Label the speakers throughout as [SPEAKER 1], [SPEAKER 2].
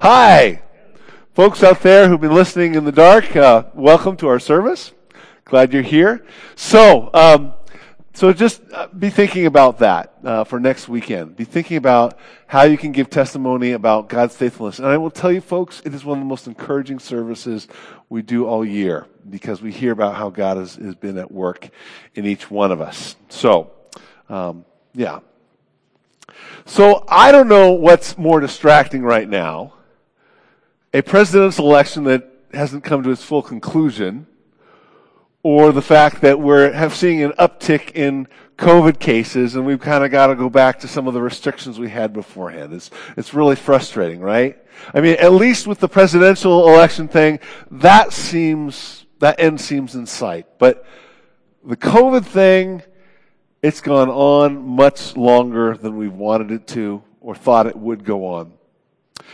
[SPEAKER 1] Hi. Folks out there who've been listening in the dark, uh, welcome to our service. Glad you're here. So, um, so just uh, be thinking about that uh, for next weekend. Be thinking about how you can give testimony about God's faithfulness. And I will tell you, folks, it is one of the most encouraging services we do all year because we hear about how God has, has been at work in each one of us. So, um, yeah. So I don't know what's more distracting right now. A presidential election that hasn't come to its full conclusion or the fact that we're seeing an uptick in COVID cases and we've kind of got to go back to some of the restrictions we had beforehand. It's, it's really frustrating, right? I mean, at least with the presidential election thing, that seems, that end seems in sight. But the COVID thing, it's gone on much longer than we wanted it to or thought it would go on.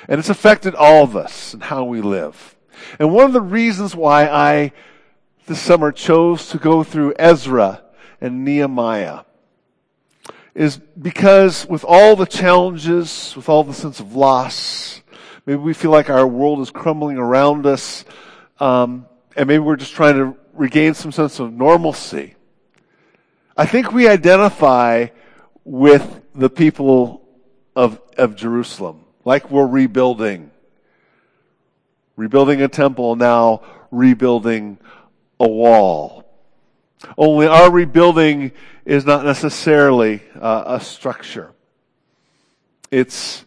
[SPEAKER 1] And it's affected all of us and how we live. And one of the reasons why I this summer chose to go through Ezra and Nehemiah is because with all the challenges, with all the sense of loss, maybe we feel like our world is crumbling around us, um, and maybe we're just trying to regain some sense of normalcy. I think we identify with the people of, of Jerusalem, like we're rebuilding. Rebuilding a temple, now rebuilding a wall. Only our rebuilding is not necessarily uh, a structure. It's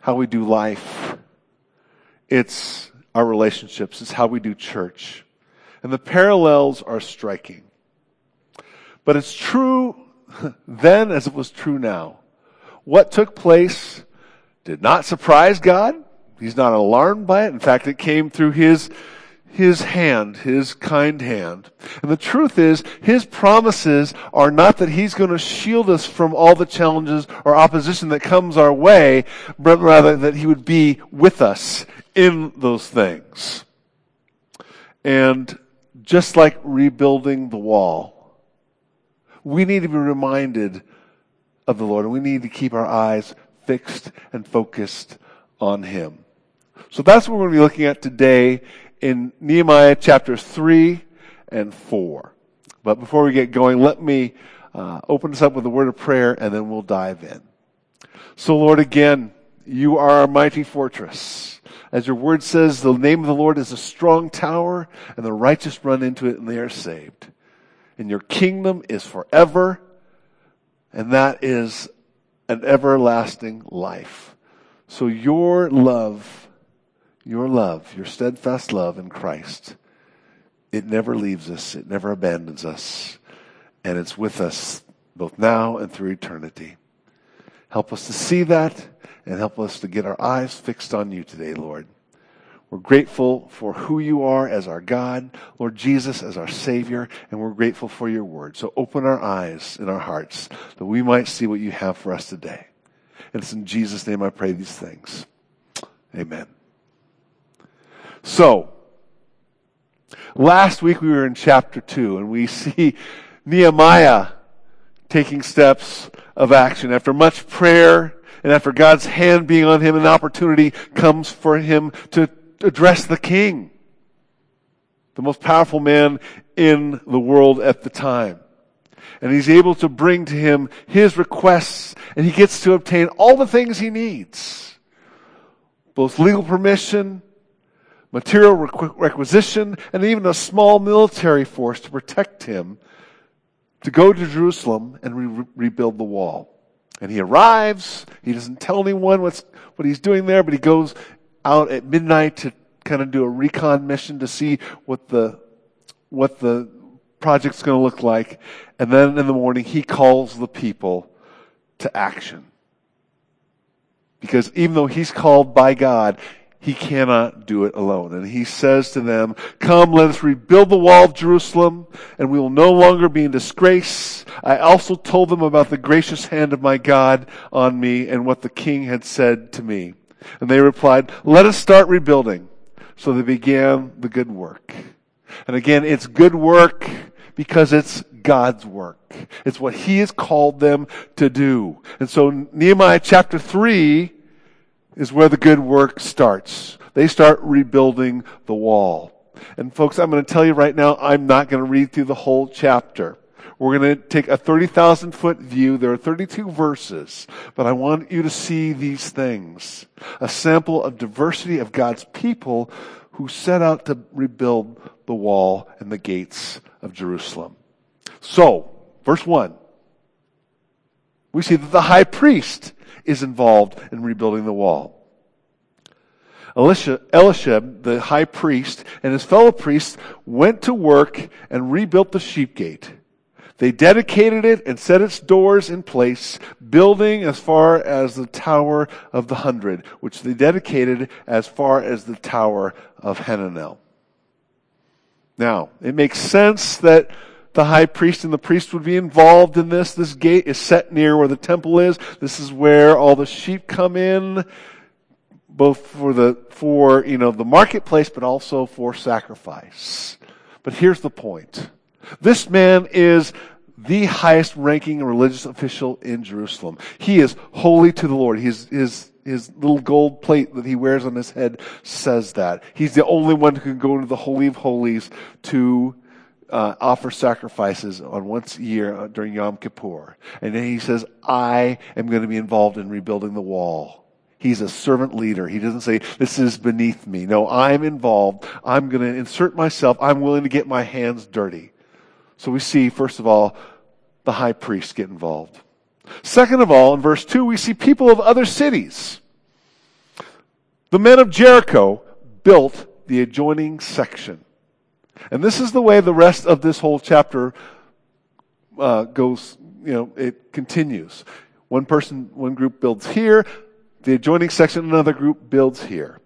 [SPEAKER 1] how we do life. It's our relationships. It's how we do church. And the parallels are striking. But it's true then as it was true now. What took place did not surprise God. He's not alarmed by it. In fact, it came through his his hand, his kind hand. And the truth is, his promises are not that he's going to shield us from all the challenges or opposition that comes our way, but rather that he would be with us in those things. And just like rebuilding the wall, we need to be reminded of the Lord and we need to keep our eyes fixed and focused on him. So that's what we're going to be looking at today in Nehemiah chapters 3 and 4. But before we get going, let me uh, open this up with a word of prayer and then we'll dive in. So, Lord, again, you are our mighty fortress. As your word says, the name of the Lord is a strong tower, and the righteous run into it and they are saved. And your kingdom is forever, and that is an everlasting life. So your love your love, your steadfast love in Christ, it never leaves us, it never abandons us, and it's with us both now and through eternity. Help us to see that and help us to get our eyes fixed on you today, Lord. We're grateful for who you are as our God, Lord Jesus as our Savior, and we're grateful for your word. So open our eyes and our hearts that we might see what you have for us today. And it's in Jesus' name I pray these things. Amen. So, last week we were in chapter 2 and we see Nehemiah taking steps of action. After much prayer and after God's hand being on him, an opportunity comes for him to address the king, the most powerful man in the world at the time. And he's able to bring to him his requests and he gets to obtain all the things he needs. Both legal permission, material requisition, and even a small military force to protect him to go to Jerusalem and re- rebuild the wall. And he arrives. He doesn't tell anyone what's, what he's doing there, but he goes out at midnight to kind of do a recon mission to see what the, what the project's going to look like. And then in the morning, he calls the people to action. Because even though he's called by God, he cannot do it alone. And he says to them, come, let us rebuild the wall of Jerusalem and we will no longer be in disgrace. I also told them about the gracious hand of my God on me and what the king had said to me. And they replied, let us start rebuilding. So they began the good work. And again, it's good work because it's God's work. It's what He has called them to do. And so Nehemiah chapter 3 is where the good work starts. They start rebuilding the wall. And folks, I'm going to tell you right now, I'm not going to read through the whole chapter. We're going to take a 30,000 foot view. There are 32 verses, but I want you to see these things. A sample of diversity of God's people who set out to rebuild the wall and the gates of Jerusalem. So, verse 1. We see that the high priest is involved in rebuilding the wall. Elisha, Elisha, the high priest, and his fellow priests went to work and rebuilt the sheep gate. They dedicated it and set its doors in place, building as far as the Tower of the Hundred, which they dedicated as far as the Tower of Hananel. Now, it makes sense that the high priest and the priest would be involved in this. This gate is set near where the temple is. This is where all the sheep come in, both for the, for, you know, the marketplace, but also for sacrifice. But here's the point. This man is the highest ranking religious official in Jerusalem. He is holy to the Lord. His, his, his little gold plate that he wears on his head says that. He's the only one who can go into the Holy of Holies to uh, offer sacrifices on once a year uh, during Yom Kippur. And then he says, I am going to be involved in rebuilding the wall. He's a servant leader. He doesn't say, this is beneath me. No, I'm involved. I'm going to insert myself. I'm willing to get my hands dirty. So we see, first of all, the high priest get involved. Second of all, in verse 2, we see people of other cities. The men of Jericho built the adjoining section. And this is the way the rest of this whole chapter uh, goes, you know, it continues. One person, one group builds here, the adjoining section, another group builds here.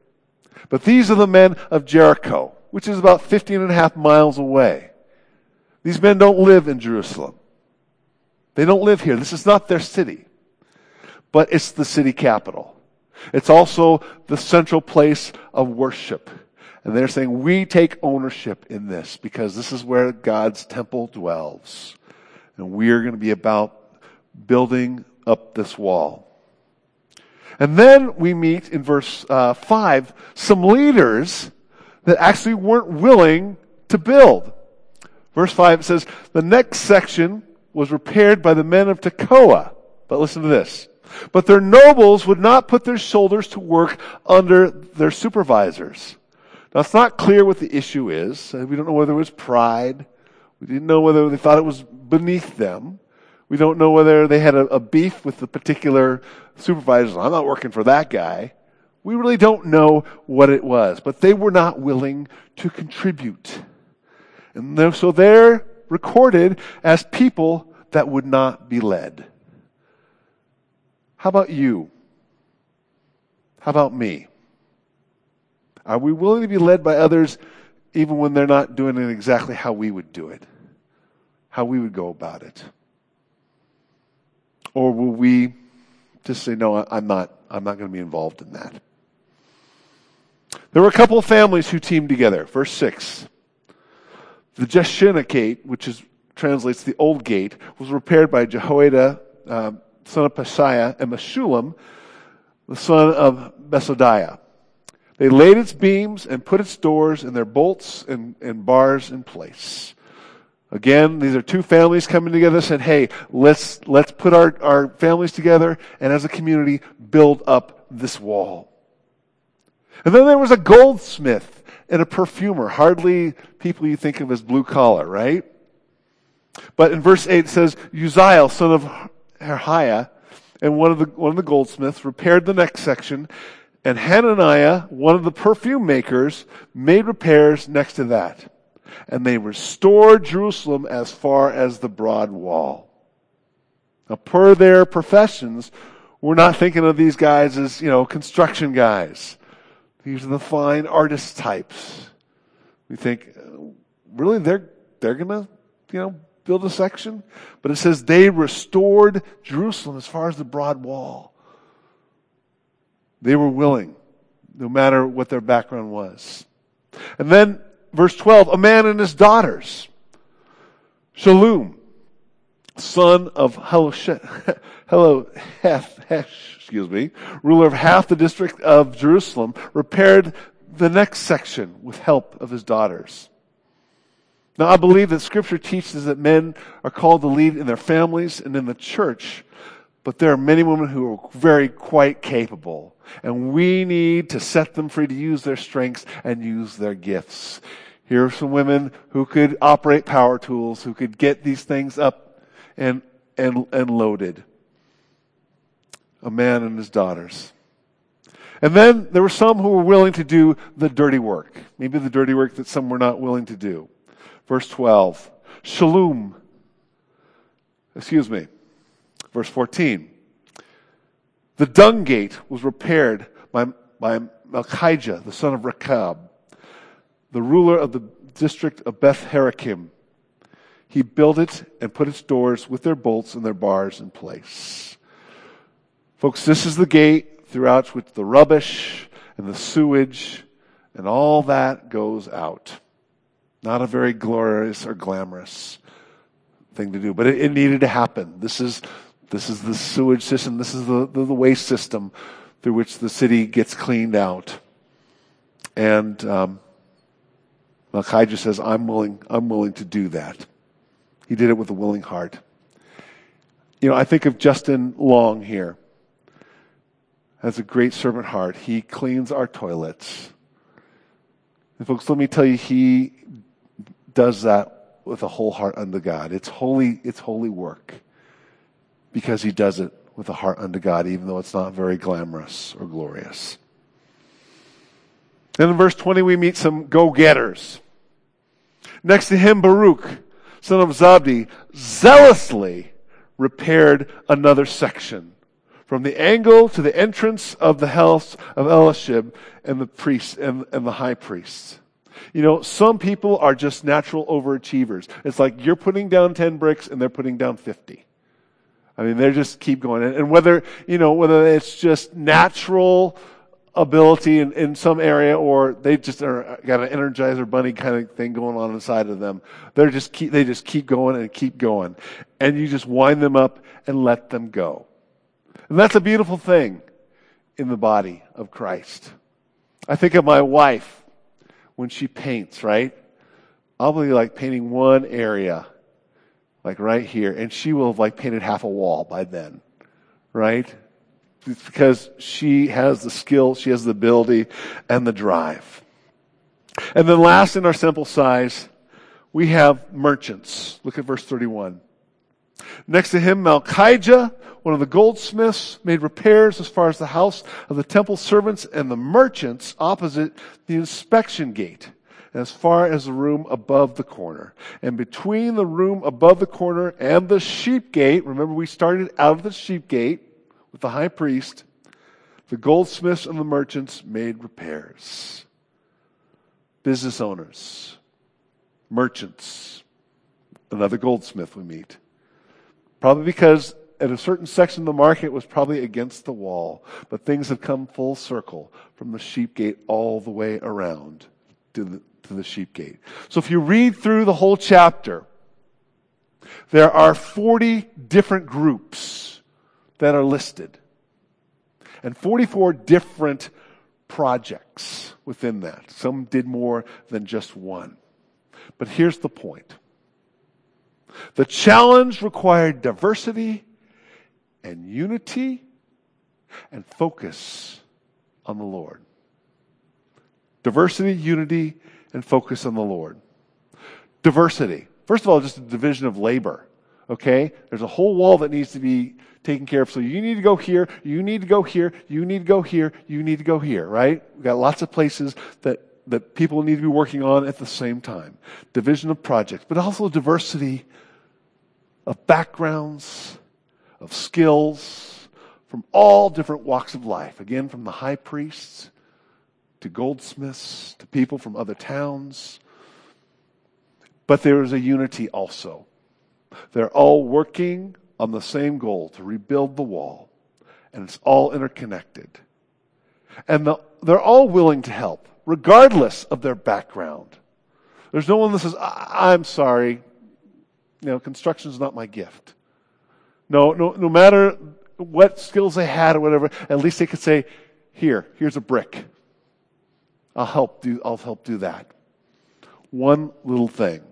[SPEAKER 1] But these are the men of Jericho, which is about 15 and a half miles away. These men don't live in Jerusalem. They don't live here. This is not their city. But it's the city capital. It's also the central place of worship. And they're saying, we take ownership in this because this is where God's temple dwells. And we're going to be about building up this wall. And then we meet in verse uh, 5 some leaders that actually weren't willing to build. Verse 5 says, The next section was repaired by the men of Tekoa. But listen to this. But their nobles would not put their shoulders to work under their supervisors. Now it's not clear what the issue is. Uh, we don't know whether it was pride. We didn't know whether they thought it was beneath them. We don't know whether they had a, a beef with the particular supervisors. I'm not working for that guy. We really don't know what it was, but they were not willing to contribute. And so they're recorded as people that would not be led. How about you? How about me? Are we willing to be led by others even when they're not doing it exactly how we would do it? How we would go about it? Or will we just say, no, I'm not, I'm not going to be involved in that? There were a couple of families who teamed together. Verse 6. The Jeshanah gate, which is, translates the old gate, was repaired by Jehoiada, uh, son of Paseah, and Meshullam, the son of Besodeiah. They laid its beams and put its doors and their bolts and, and bars in place. Again, these are two families coming together said, hey, let's, let's put our, our families together and as a community build up this wall. And then there was a goldsmith and a perfumer. Hardly people you think of as blue collar, right? But in verse 8 it says, Uzziel, son of Harhaiah, and one of the, one of the goldsmiths repaired the next section, and Hananiah, one of the perfume makers, made repairs next to that. And they restored Jerusalem as far as the broad wall. Now, per their professions, we're not thinking of these guys as, you know, construction guys. These are the fine artist types. We think, really, they're, they're gonna, you know, build a section? But it says they restored Jerusalem as far as the broad wall. They were willing, no matter what their background was. And then, verse 12, a man and his daughters. Shallum, son of Hello excuse me, ruler of half the district of Jerusalem, repaired the next section with help of his daughters. Now, I believe that Scripture teaches that men are called to lead in their families and in the church, but there are many women who are very quite capable, and we need to set them free to use their strengths and use their gifts. Here are some women who could operate power tools, who could get these things up and, and, and loaded. A man and his daughters. And then there were some who were willing to do the dirty work. Maybe the dirty work that some were not willing to do. Verse 12. Shalom. Excuse me. Verse 14. The dung gate was repaired by, by Malchijah, the son of Rechab, the ruler of the district of Beth Harakim. He built it and put its doors with their bolts and their bars in place. Folks, this is the gate throughout which the rubbish and the sewage and all that goes out. Not a very glorious or glamorous thing to do, but it, it needed to happen. This is, this is the sewage system. This is the, the, the waste system through which the city gets cleaned out. And, um, says, I'm willing, I'm willing to do that. He did it with a willing heart. You know, I think of Justin Long here. Has a great servant heart. He cleans our toilets. And folks, let me tell you, he does that with a whole heart unto God. It's holy, it's holy work because he does it with a heart unto God, even though it's not very glamorous or glorious. Then in verse 20, we meet some go-getters. Next to him, Baruch, son of Zabdi, zealously repaired another section from the angle to the entrance of the house of Eliashib and the priests and, and the high priests. You know, some people are just natural overachievers. It's like you're putting down 10 bricks and they're putting down 50. I mean, they just keep going. And whether, you know, whether it's just natural ability in, in some area or they just are, got an energizer bunny kind of thing going on inside of them. They're just keep, they just keep going and keep going. And you just wind them up and let them go. And that's a beautiful thing in the body of Christ. I think of my wife when she paints, right? I'll be like painting one area, like right here, and she will have like painted half a wall by then, right? It's because she has the skill, she has the ability and the drive. And then last in our sample size, we have merchants. Look at verse 31. Next to him, Malchijah, one of the goldsmiths, made repairs as far as the house of the temple servants and the merchants opposite the inspection gate, as far as the room above the corner. And between the room above the corner and the sheep gate, remember we started out of the sheep gate with the high priest, the goldsmiths and the merchants made repairs. Business owners, merchants, another goldsmith we meet Probably because at a certain section of the market was probably against the wall, but things have come full circle from the sheep gate all the way around to the, to the sheep gate. So if you read through the whole chapter, there are 40 different groups that are listed and 44 different projects within that. Some did more than just one. But here's the point. The challenge required diversity and unity and focus on the Lord. Diversity, unity, and focus on the Lord. Diversity. First of all, just a division of labor. Okay? There's a whole wall that needs to be taken care of. So you need to go here, you need to go here, you need to go here, you need to go here, right? We've got lots of places that, that people need to be working on at the same time. Division of projects, but also diversity of backgrounds, of skills, from all different walks of life. Again, from the high priests to goldsmiths to people from other towns. But there is a unity also. They're all working on the same goal to rebuild the wall, and it's all interconnected. And the, they're all willing to help, regardless of their background. There's no one that says, I'm sorry, you know, construction is not my gift. No, no, no matter what skills they had or whatever, at least they could say, here, here's a brick. I'll help do, I'll help do that. One little thing.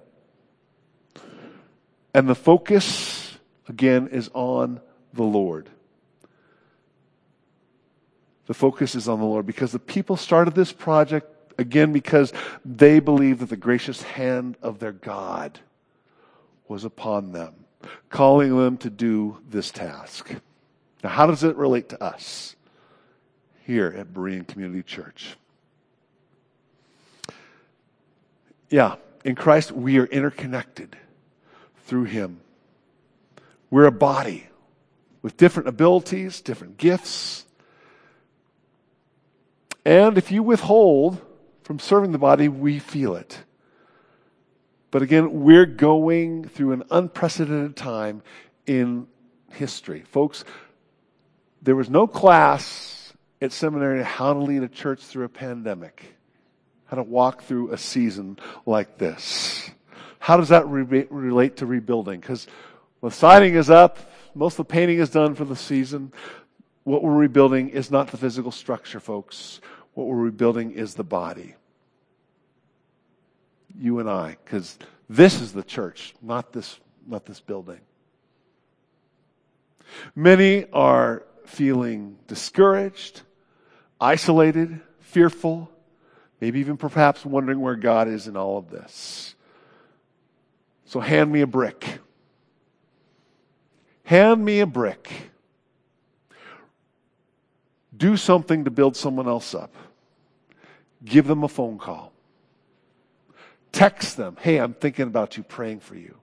[SPEAKER 1] And the focus, again, is on the Lord. The focus is on the Lord because the people started this project again because they believed that the gracious hand of their God was upon them, calling them to do this task. Now, how does it relate to us here at Berean Community Church? Yeah, in Christ, we are interconnected through Him. We're a body with different abilities, different gifts. And if you withhold from serving the body, we feel it. But again, we're going through an unprecedented time in history. Folks, there was no class at seminary how to lead a church through a pandemic, how to walk through a season like this. How does that re- relate to rebuilding? Because the siding is up, most of the painting is done for the season. What we're rebuilding is not the physical structure, folks. What we're rebuilding is the body. You and I, because this is the church, not this, not this building. Many are feeling discouraged, isolated, fearful, maybe even perhaps wondering where God is in all of this. So hand me a brick. Hand me a brick. Do something to build someone else up. Give them a phone call. Text them, hey, I'm thinking about you, praying for you.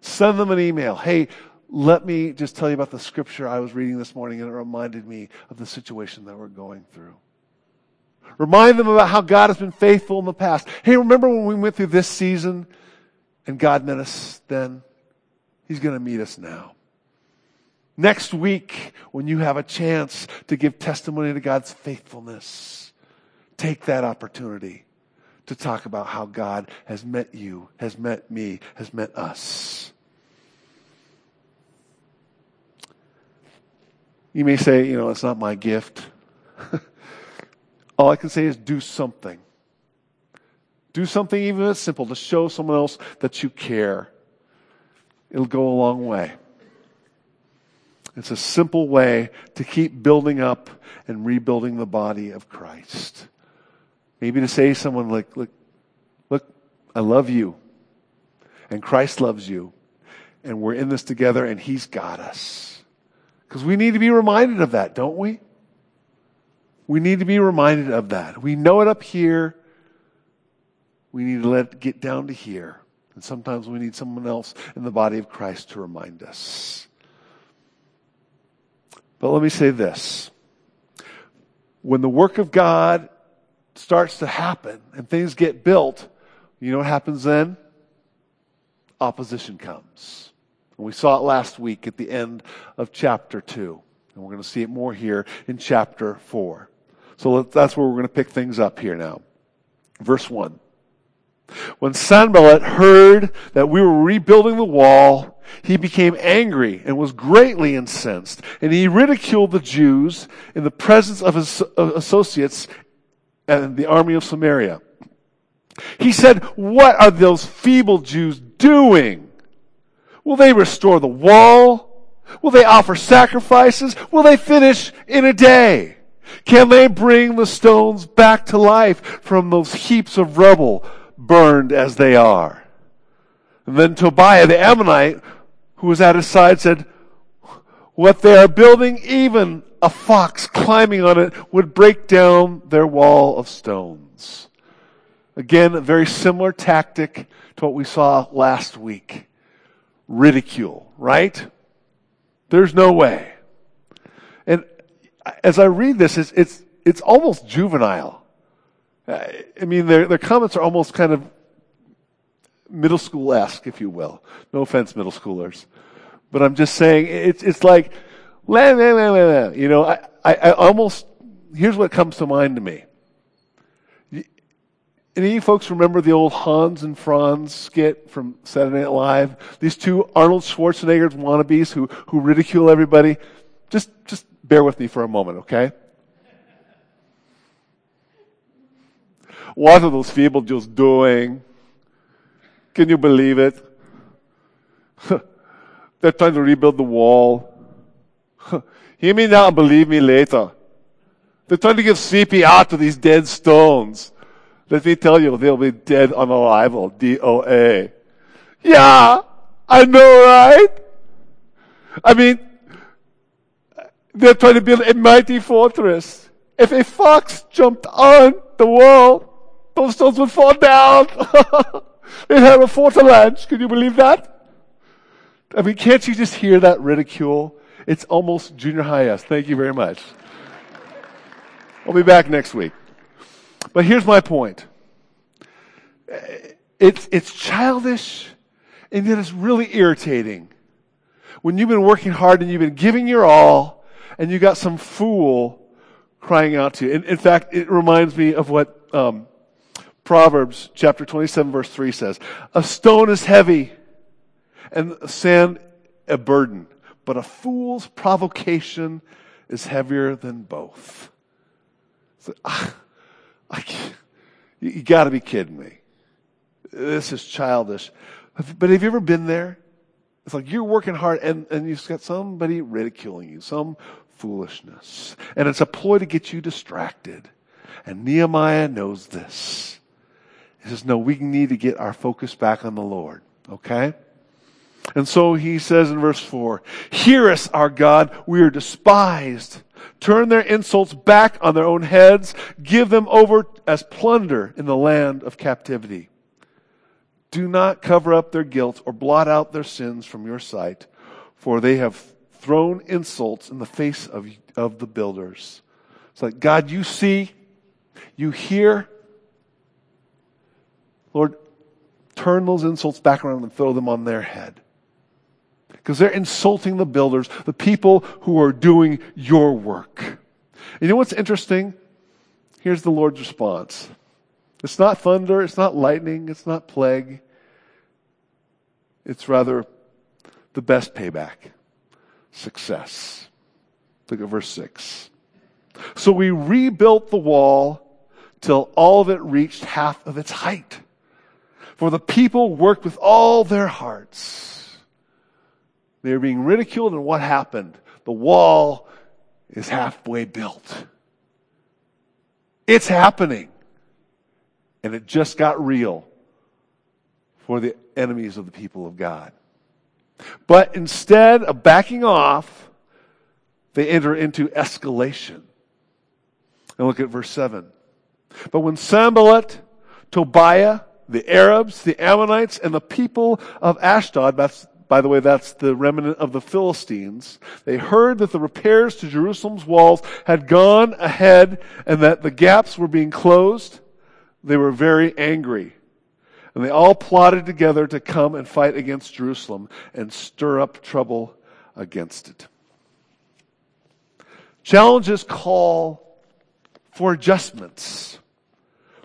[SPEAKER 1] Send them an email, hey, let me just tell you about the scripture I was reading this morning and it reminded me of the situation that we're going through. Remind them about how God has been faithful in the past. Hey, remember when we went through this season and God met us then? He's going to meet us now. Next week, when you have a chance to give testimony to God's faithfulness, take that opportunity to talk about how God has met you, has met me, has met us. You may say, you know, it's not my gift. All I can say is do something. Do something even as simple to show someone else that you care. It'll go a long way. It's a simple way to keep building up and rebuilding the body of Christ. Maybe to say to someone like, look, look, I love you. And Christ loves you. And we're in this together and He's got us. Because we need to be reminded of that, don't we? We need to be reminded of that. We know it up here. We need to let get down to here. And sometimes we need someone else in the body of Christ to remind us. But let me say this. When the work of God starts to happen and things get built, you know what happens then? Opposition comes. And we saw it last week at the end of chapter 2. And we're going to see it more here in chapter 4. So that's where we're going to pick things up here now. Verse 1. When Sanballat heard that we were rebuilding the wall, he became angry and was greatly incensed, and he ridiculed the Jews in the presence of his associates and the army of Samaria. He said, What are those feeble Jews doing? Will they restore the wall? Will they offer sacrifices? Will they finish in a day? Can they bring the stones back to life from those heaps of rubble burned as they are? And then Tobiah the Ammonite who was at his side said, What they are building, even a fox climbing on it would break down their wall of stones. Again, a very similar tactic to what we saw last week. Ridicule, right? There's no way. And as I read this, it's, it's, it's almost juvenile. I mean, their, their comments are almost kind of middle school esque, if you will. No offense, middle schoolers. But I'm just saying, it's, it's like, you know, I, I, I almost, here's what comes to mind to me. Any of you folks remember the old Hans and Franz skit from Saturday Night Live? These two Arnold Schwarzenegger wannabes who, who ridicule everybody. Just, just bear with me for a moment, okay? What are those people just doing? Can you believe it? They're trying to rebuild the wall. Hear me now and believe me later. They're trying to give CPR to these dead stones. Let me tell you, they'll be dead on arrival. DOA. Yeah, I know, right? I mean, they're trying to build a mighty fortress. If a fox jumped on the wall, those stones would fall down. They'd have a fortalange. Can you believe that? I mean, can't you just hear that ridicule? It's almost junior high S. Thank you very much. I'll be back next week. But here's my point. It's, it's childish and yet it's really irritating. When you've been working hard and you've been giving your all and you got some fool crying out to you. In, in fact, it reminds me of what um, Proverbs chapter 27 verse 3 says. A stone is heavy and sand a burden, but a fool's provocation is heavier than both. So, ah, I, you, you gotta be kidding me. This is childish. But have you ever been there? It's like you're working hard and, and you've got somebody ridiculing you, some foolishness. And it's a ploy to get you distracted. And Nehemiah knows this. He says, no, we need to get our focus back on the Lord. Okay? And so he says in verse 4, Hear us, our God, we are despised. Turn their insults back on their own heads. Give them over as plunder in the land of captivity. Do not cover up their guilt or blot out their sins from your sight, for they have thrown insults in the face of, of the builders. It's like, God, you see, you hear, Lord, turn those insults back around and throw them on their head. Because they're insulting the builders, the people who are doing your work. You know what's interesting? Here's the Lord's response. It's not thunder, it's not lightning, it's not plague. It's rather the best payback success. Look at verse 6. So we rebuilt the wall till all of it reached half of its height. For the people worked with all their hearts. They were being ridiculed, and what happened? The wall is halfway built. It's happening. And it just got real for the enemies of the people of God. But instead of backing off, they enter into escalation. And look at verse 7. But when Sanballat, Tobiah, the Arabs, the Ammonites, and the people of Ashdod, that's, by the way, that's the remnant of the Philistines, they heard that the repairs to Jerusalem's walls had gone ahead and that the gaps were being closed. They were very angry. And they all plotted together to come and fight against Jerusalem and stir up trouble against it. Challenges call for adjustments.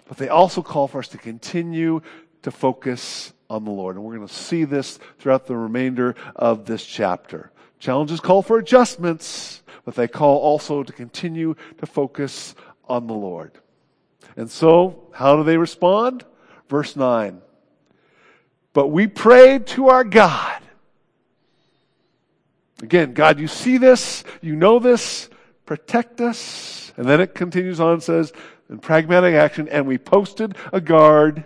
[SPEAKER 1] But they also call for us to continue to focus on the Lord. And we're going to see this throughout the remainder of this chapter. Challenges call for adjustments, but they call also to continue to focus on the Lord. And so, how do they respond? Verse 9. But we prayed to our God. Again, God, you see this, you know this, protect us. And then it continues on and says, in pragmatic action, and we posted a guard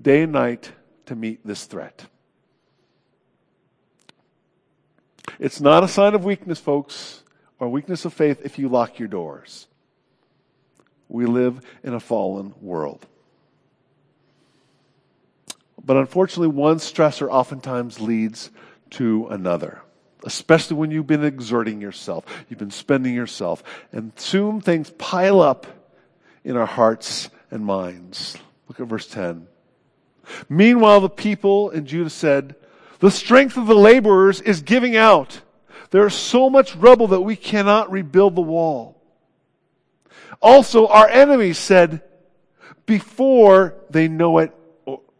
[SPEAKER 1] day and night to meet this threat. It's not a sign of weakness, folks, or weakness of faith if you lock your doors. We live in a fallen world. But unfortunately, one stressor oftentimes leads to another especially when you've been exerting yourself, you've been spending yourself, and soon things pile up in our hearts and minds. Look at verse 10. Meanwhile, the people in Judah said, The strength of the laborers is giving out. There is so much rubble that we cannot rebuild the wall. Also, our enemies said, before they know it,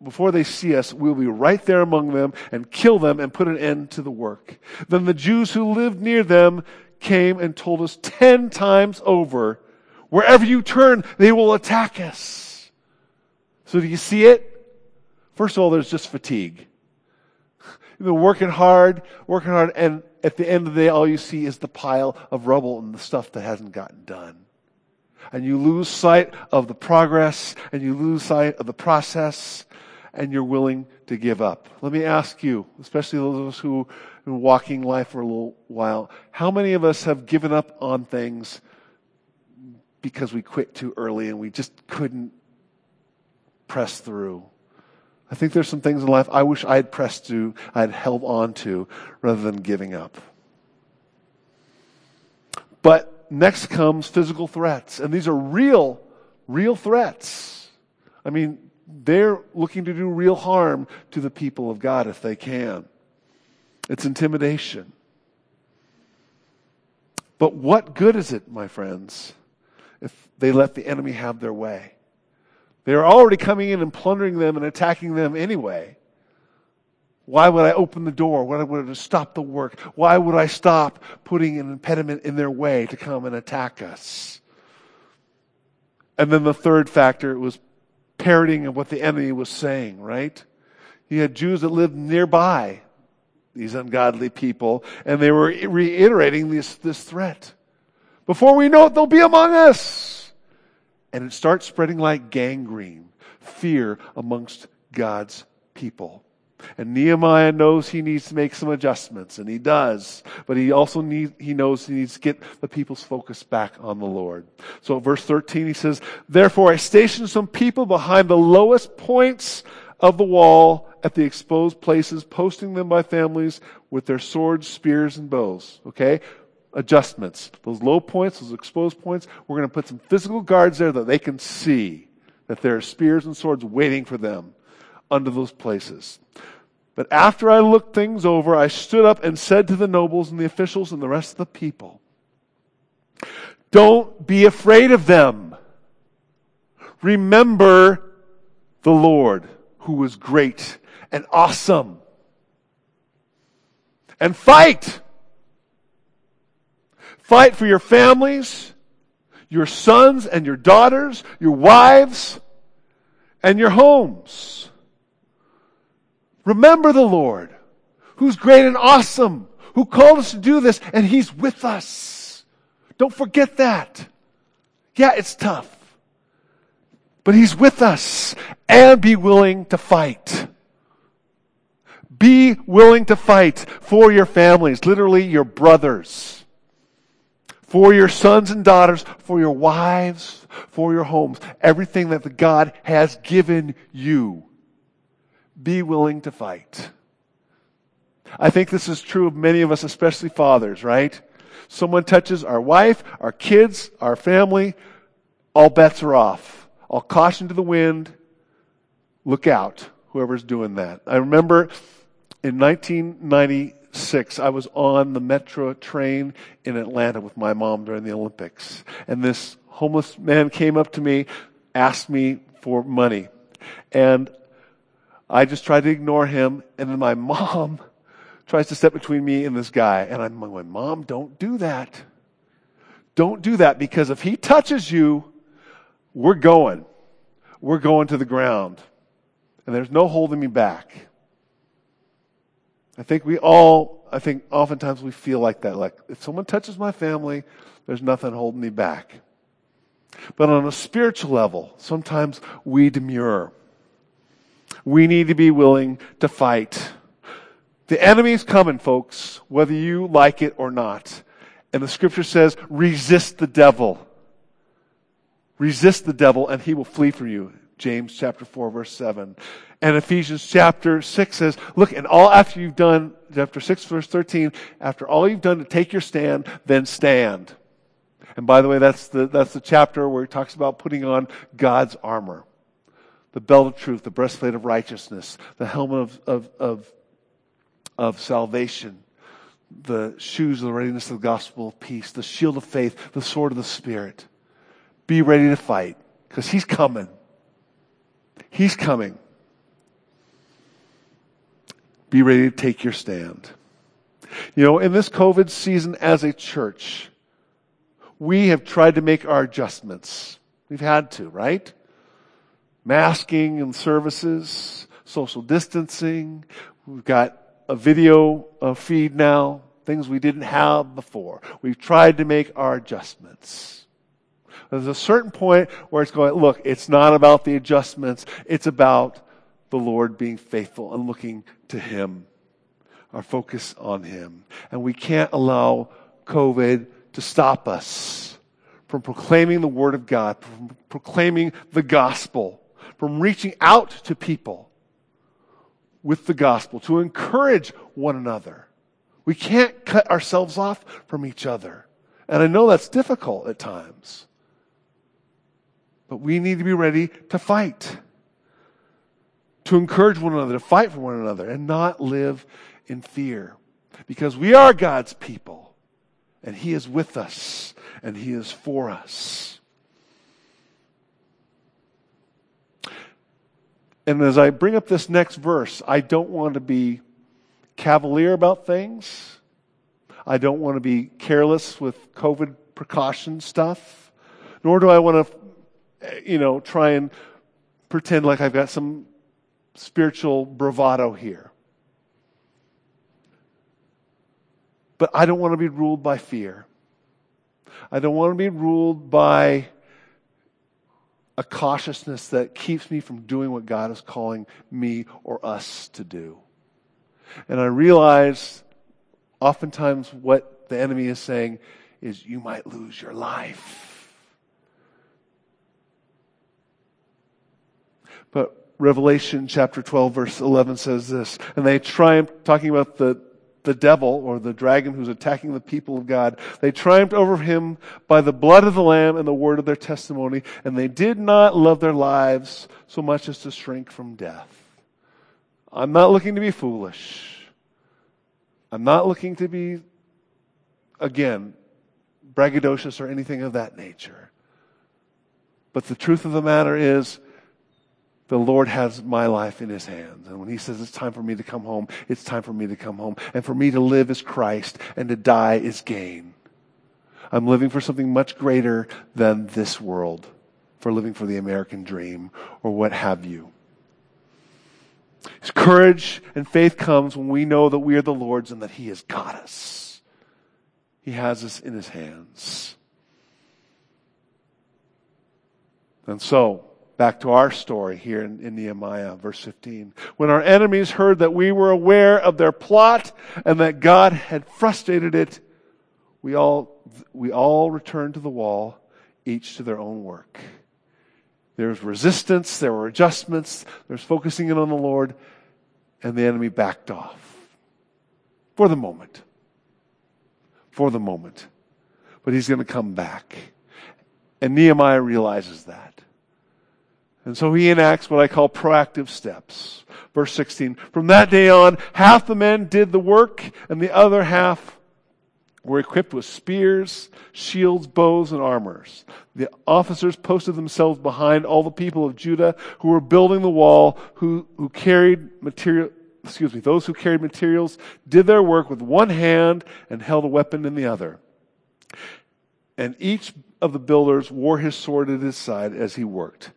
[SPEAKER 1] before they see us, we'll be right there among them and kill them and put an end to the work. Then the Jews who lived near them came and told us ten times over, wherever you turn, they will attack us. So do you see it? First of all, there's just fatigue. You've been working hard, working hard, and at the end of the day, all you see is the pile of rubble and the stuff that hasn't gotten done. And you lose sight of the progress, and you lose sight of the process, and you're willing to give up. Let me ask you, especially those of us who have been walking life for a little while, how many of us have given up on things because we quit too early and we just couldn't press through? I think there's some things in life I wish I had pressed to, I had held on to, rather than giving up. But next comes physical threats, and these are real, real threats. I mean, they're looking to do real harm to the people of God if they can. It's intimidation. But what good is it, my friends, if they let the enemy have their way? They're already coming in and plundering them and attacking them anyway. Why would I open the door? Why would I stop the work? Why would I stop putting an impediment in their way to come and attack us? And then the third factor was parroting of what the enemy was saying, right? He had Jews that lived nearby, these ungodly people, and they were reiterating this, this threat. Before we know it, they'll be among us. And it starts spreading like gangrene, fear amongst God's people. And Nehemiah knows he needs to make some adjustments, and he does. But he also needs, he knows he needs to get the people's focus back on the Lord. So verse 13 he says, Therefore I stationed some people behind the lowest points of the wall at the exposed places, posting them by families with their swords, spears, and bows. Okay? Adjustments. Those low points, those exposed points, we're going to put some physical guards there that they can see that there are spears and swords waiting for them under those places. But after I looked things over, I stood up and said to the nobles and the officials and the rest of the people, Don't be afraid of them. Remember the Lord, who is great and awesome. And fight. Fight for your families, your sons and your daughters, your wives, and your homes. Remember the Lord, who's great and awesome, who called us to do this, and He's with us. Don't forget that. Yeah, it's tough. But He's with us, and be willing to fight. Be willing to fight for your families, literally your brothers, for your sons and daughters, for your wives, for your homes, everything that God has given you be willing to fight. I think this is true of many of us, especially fathers, right? Someone touches our wife, our kids, our family, all bets are off. All caution to the wind. Look out, whoever's doing that. I remember in 1996, I was on the metro train in Atlanta with my mom during the Olympics. And this homeless man came up to me, asked me for money. And I just tried to ignore him. And then my mom tries to step between me and this guy. And I'm like, Mom, don't do that. Don't do that because if he touches you, we're going. We're going to the ground. And there's no holding me back. I think we all, I think oftentimes we feel like that. Like, if someone touches my family, there's nothing holding me back. But on a spiritual level, sometimes we demur. We need to be willing to fight. The enemy's coming, folks, whether you like it or not. And the scripture says, resist the devil. Resist the devil and he will flee from you. James chapter 4 verse 7. And Ephesians chapter 6 says, look, and all after you've done, chapter 6 verse 13, after all you've done to take your stand, then stand. And by the way, that's the, that's the chapter where he talks about putting on God's armor the belt of truth, the breastplate of righteousness, the helmet of, of, of, of salvation, the shoes of the readiness of the gospel of peace, the shield of faith, the sword of the Spirit. Be ready to fight because He's coming. He's coming. Be ready to take your stand. You know, in this COVID season as a church, we have tried to make our adjustments. We've had to, right? Masking and services, social distancing. We've got a video uh, feed now, things we didn't have before. We've tried to make our adjustments. There's a certain point where it's going, look, it's not about the adjustments. It's about the Lord being faithful and looking to Him. Our focus on Him. And we can't allow COVID to stop us from proclaiming the Word of God, from proclaiming the gospel, from reaching out to people with the gospel, to encourage one another. We can't cut ourselves off from each other. And I know that's difficult at times. But we need to be ready to fight, to encourage one another, to fight for one another, and not live in fear. Because we are God's people, and He is with us, and He is for us. And as I bring up this next verse, I don't want to be cavalier about things. I don't want to be careless with COVID precaution stuff. Nor do I want to, Uh, you know, try and pretend like I've got some spiritual bravado here. But I don't want to be ruled by fear. I don't want to be ruled by a cautiousness that keeps me from doing what God is calling me or us to do. And I realize oftentimes what the enemy is saying is you might lose your life. But Revelation chapter 12 verse 11 says this, and they triumphed, talking about the the devil or the dragon who's attacking the people of God. They triumphed over him by the blood of the Lamb and the word of their testimony, and they did not love their lives so much as to shrink from death. I'm not looking to be foolish. I'm not looking to be, again, braggadocious or anything of that nature. But the truth of the matter is, the Lord has my life in his hands. And when he says it's time for me to come home, it's time for me to come home. And for me to live is Christ and to die is gain. I'm living for something much greater than this world, for living for the American dream or what have you. His courage and faith comes when we know that we are the Lord's and that he has got us. He has us in his hands. And so, Back to our story here in, in, Nehemiah, verse 15. When our enemies heard that we were aware of their plot and that God had frustrated it, we all, we all returned to the wall, each to their own work. There was resistance, there were adjustments, there was focusing in on the Lord, and the enemy backed off. For the moment. For the moment. But he's going to come back. And Nehemiah realizes that. And so he enacts what I call proactive steps. Verse 16. From that day on, half the men did the work and the other half were equipped with spears, shields, bows, and armors. The officers posted themselves behind all the people of Judah who were building the wall, who, who carried material, excuse me, those who carried materials did their work with one hand and held a weapon in the other. And each of the builders wore his sword at his side as he worked.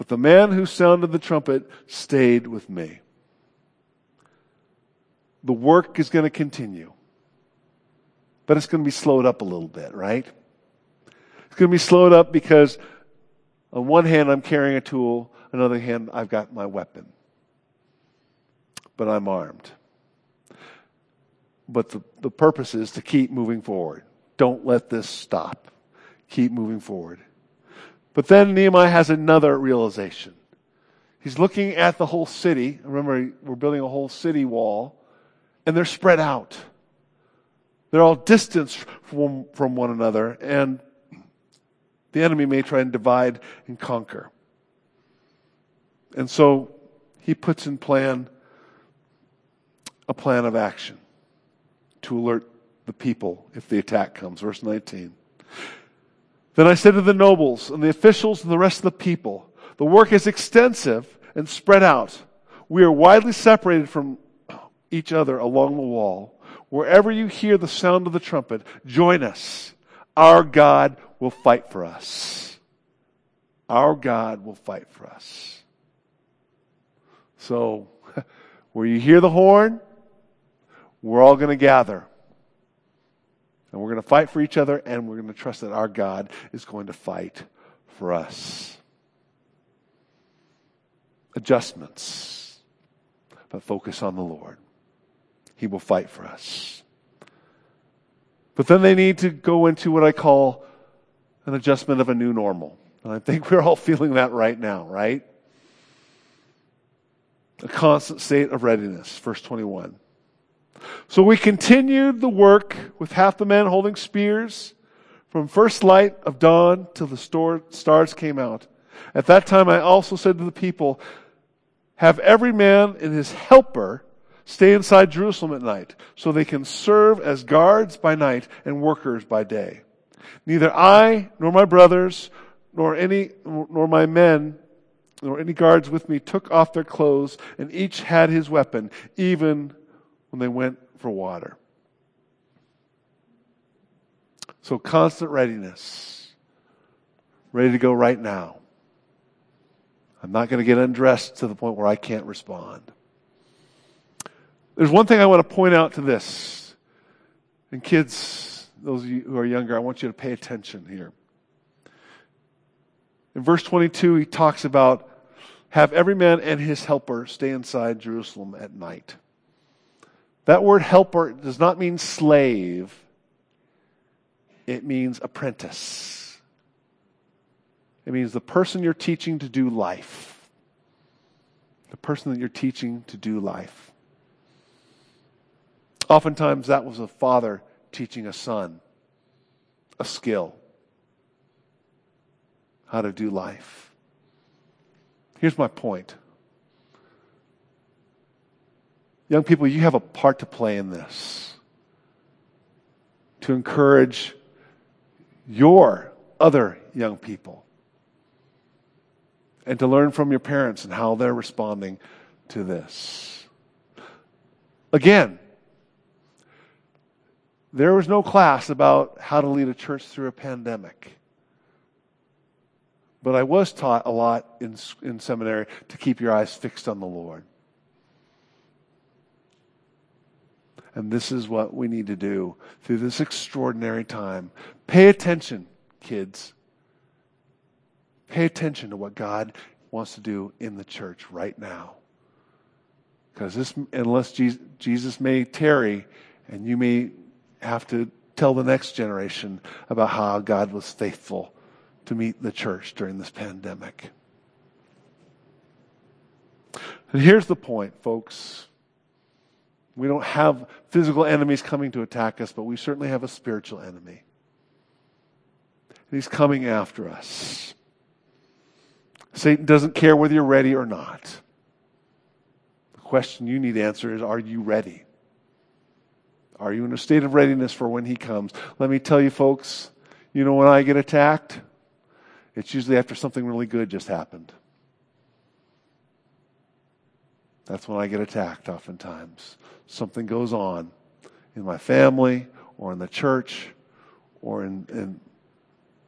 [SPEAKER 1] But the man who sounded the trumpet stayed with me. The work is going to continue, but it's going to be slowed up a little bit, right? It's going to be slowed up because on one hand, I'm carrying a tool, on the other hand, I've got my weapon. But I'm armed. But the, the purpose is to keep moving forward. Don't let this stop. Keep moving forward. But then Nehemiah has another realization. He's looking at the whole city. Remember, we're building a whole city wall, and they're spread out. They're all distanced from, from one another, and the enemy may try and divide and conquer. And so he puts in plan a plan of action to alert the people if the attack comes. Verse 19. Then I said to the nobles and the officials and the rest of the people, the work is extensive, and spread out. We are widely separated from each other along the wall. Wherever you hear the sound of the trumpet, join us. Our God will fight for us. Our God will fight for us. So, where you hear the horn, we're all going to gather. And we're going to fight for each other, and we're going to trust that our God is going to fight for us. Adjustments, but focus on the Lord. He will fight for us. But then they need to go into what I call an adjustment of a new normal. And I think we're all feeling that right now, right? A constant state of readiness, verse 21. So we continued the work with half the men holding spears from first light of dawn till the stars came out. At that time I also said to the people, have every man and his helper stay inside Jerusalem at night so they can serve as guards by night and workers by day. Neither I nor my brothers nor any nor my men nor any guards with me took off their clothes and each had his weapon even when they went for water. So constant readiness. Ready to go right now. I'm not going to get undressed to the point where I can't respond. There's one thing I want to point out to this. And kids, those of you who are younger, I want you to pay attention here. In verse 22, he talks about have every man and his helper stay inside Jerusalem at night. That word helper does not mean slave, it means apprentice. It means the person you're teaching to do life. The person that you're teaching to do life. Oftentimes, that was a father teaching a son a skill how to do life. Here's my point. Young people, you have a part to play in this. To encourage your other young people. And to learn from your parents and how they're responding to this. Again, there was no class about how to lead a church through a pandemic. But I was taught a lot in, in seminary to keep your eyes fixed on the Lord. And this is what we need to do through this extraordinary time. Pay attention, kids. Pay attention to what God wants to do in the church right now. Because this, unless Jesus may tarry, and you may have to tell the next generation about how God was faithful to meet the church during this pandemic. And here's the point, folks. We don't have physical enemies coming to attack us, but we certainly have a spiritual enemy. And he's coming after us. Satan doesn't care whether you're ready or not. The question you need to answer is Are you ready? Are you in a state of readiness for when he comes? Let me tell you, folks, you know when I get attacked? It's usually after something really good just happened. That's when I get attacked, oftentimes. Something goes on in my family or in the church or in, in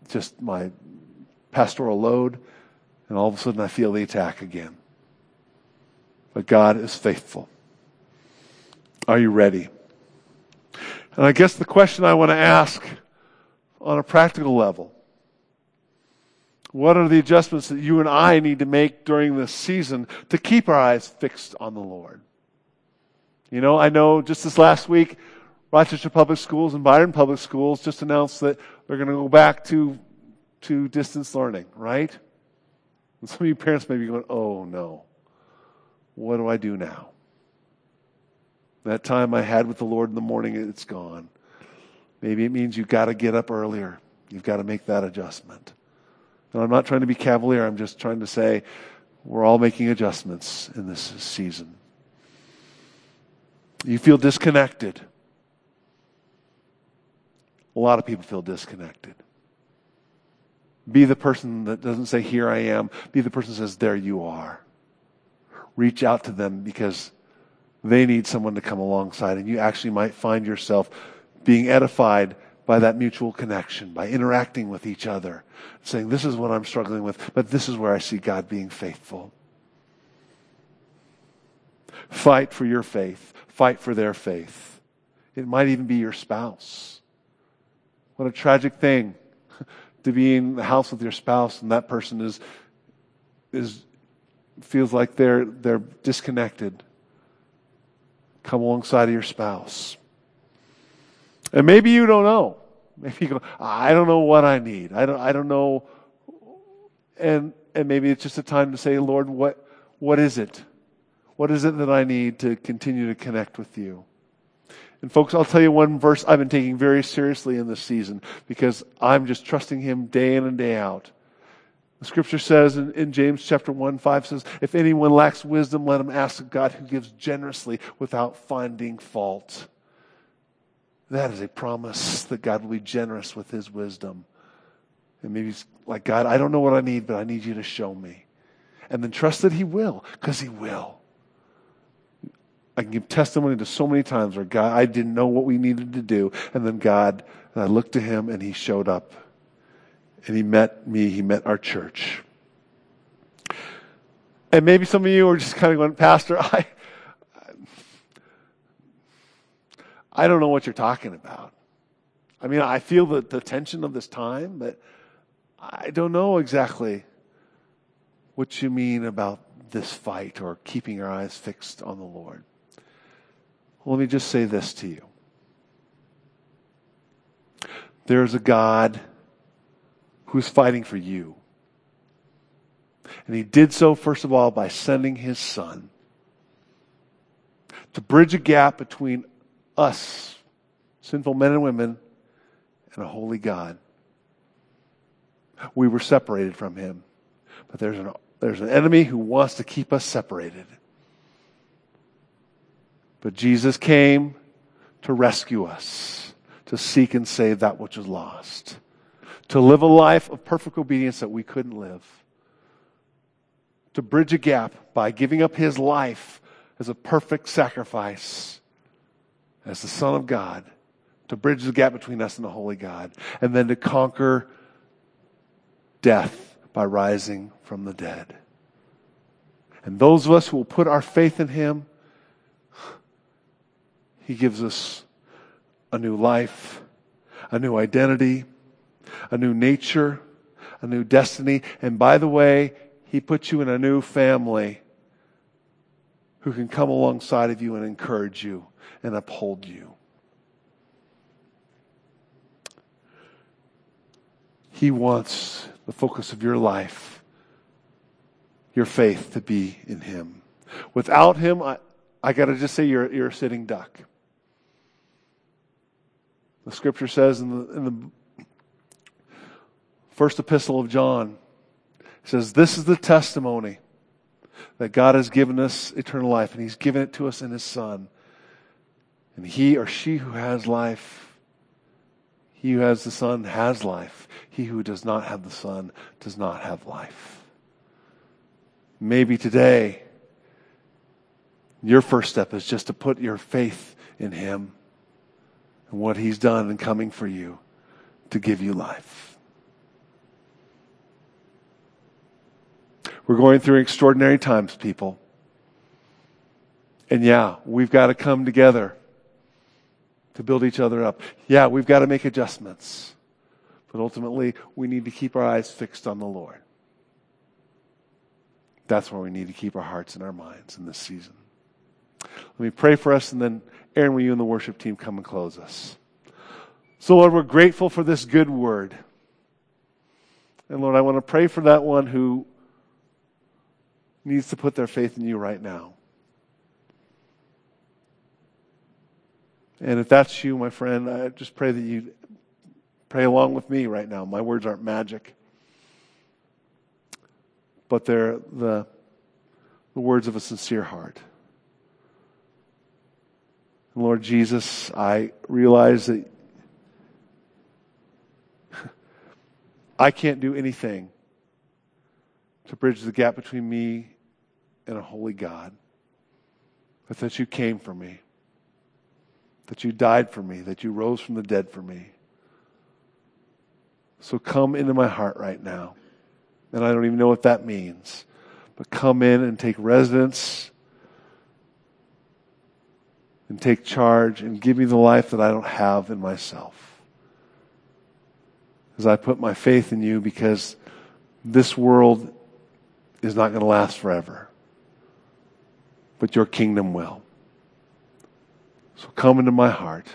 [SPEAKER 1] just my pastoral load, and all of a sudden I feel the attack again. But God is faithful. Are you ready? And I guess the question I want to ask on a practical level what are the adjustments that you and I need to make during this season to keep our eyes fixed on the Lord? You know, I know just this last week, Rochester Public Schools and Byron Public Schools just announced that they're going to go back to, to distance learning, right? And some of you parents may be going, oh no, what do I do now? That time I had with the Lord in the morning, it's gone. Maybe it means you've got to get up earlier. You've got to make that adjustment. And I'm not trying to be cavalier. I'm just trying to say we're all making adjustments in this season. You feel disconnected. A lot of people feel disconnected. Be the person that doesn't say, Here I am. Be the person that says, There you are. reach out to them because they need someone to come alongside. And you actually might find yourself being edified by that mutual connection, by interacting with each other, saying, This is what I'm struggling with, but this is where I see God being faithful. Fight for your faith, fight for their faith. It might even be your spouse. What a tragic thing to be in the house with your spouse and that person is, is feels like they're, they're disconnected. Come alongside of your spouse. And maybe you don't know. Maybe you go, I don't know what I need. I don't, I don't know. And, and maybe it's just a time to say, Lord, what, what is it? What is it that I need to continue to connect with you? And folks, I'll tell you one verse I've been taking very seriously in this season because I'm just trusting Him day in and day out. The scripture says in, in, James chapter 1, 5 says, If anyone lacks wisdom, let him ask God who gives generously without finding fault. That is a promise that God will be generous with his wisdom. And maybe he's like, God, I don't know what I need, but I need you to show me. And then trust that he will, because he will. I can give testimony to so many times where God, I didn't know what we needed to do. And then God, and I looked to him and he showed up. And he met me, he met our church. And maybe some of you are just kind of going, Pastor, I, I don't know what you're talking about. I mean, I feel the, the tension of this time, but I don't know exactly what you mean about this fight or keeping your eyes fixed on the Lord. Well, let me just say this to you. There's a God who's fighting for you. And he did so, first of all, by sending his son to bridge a gap between us, sinful men and women, and a holy God. We were separated from him. But there's an, there's an enemy who wants to keep us separated. But Jesus came to rescue us, to seek and save that which is lost, to live a life of perfect obedience that we couldn't live, to bridge a gap by giving up his life as a perfect sacrifice as the Son of God to bridge the gap between us and the Holy God, and then to conquer death by rising from the dead. And those of us who will put our faith in Him, He gives us a new life, a new identity, a new nature, a new destiny. And by the way, He puts you in a new family who can come alongside of you and encourage you and uphold you. He wants the focus of your life, your faith, to be in Him. Without Him, I, I got to just say you're, you're a sitting duck. The scripture says in the, in the first epistle of John, says, This is the testimony that God has given us eternal life, and He's given it to us in His Son. And he or she who has life, he who has the Son has life. He who does not have the Son does not have life. Maybe today, your first step is just to put your faith in Him and what He's done and coming for you to give you life. We're going through extraordinary times, people. And yeah, we've got to come together to build each other up. Yeah, we've got to make adjustments. But ultimately, we need to keep our eyes fixed on the Lord. That's where we need to keep our hearts and our minds in this season. Let me pray for us, and then Aaron, will you and the worship team come and close us? So, Lord, we're grateful for this good word. And Lord, I want to pray for that one who needs to put their faith in you right now. And if that's you, my friend, I just pray that you pray along with me right now. My words aren't magic, but they're the, the words of a sincere heart. Lord Jesus, I realize that I can't do anything to bridge the gap between me and a holy God, but that you came for me, that you died for me, that you rose from the dead for me. So come into my heart right now. And I don't even know what that means, but come in and take residence and take charge and give me the life that I don't have in myself. As I put my faith in you because this world is not going to last forever, but your kingdom will. So come into my heart.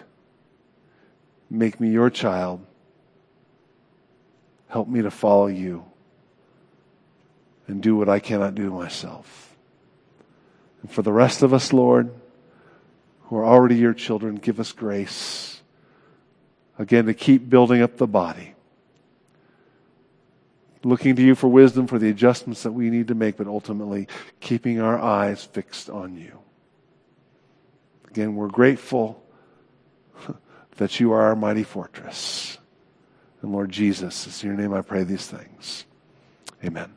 [SPEAKER 1] Make me your child. Help me to follow you and do what I cannot do myself. And for the rest of us, Lord, who are already your children, give us grace again to keep building up the body looking to you for wisdom for the adjustments that we need to make, but ultimately keeping our eyes fixed on you. Again, we're grateful that you are our mighty fortress. And Lord Jesus, it's in your name I pray these things. Amen.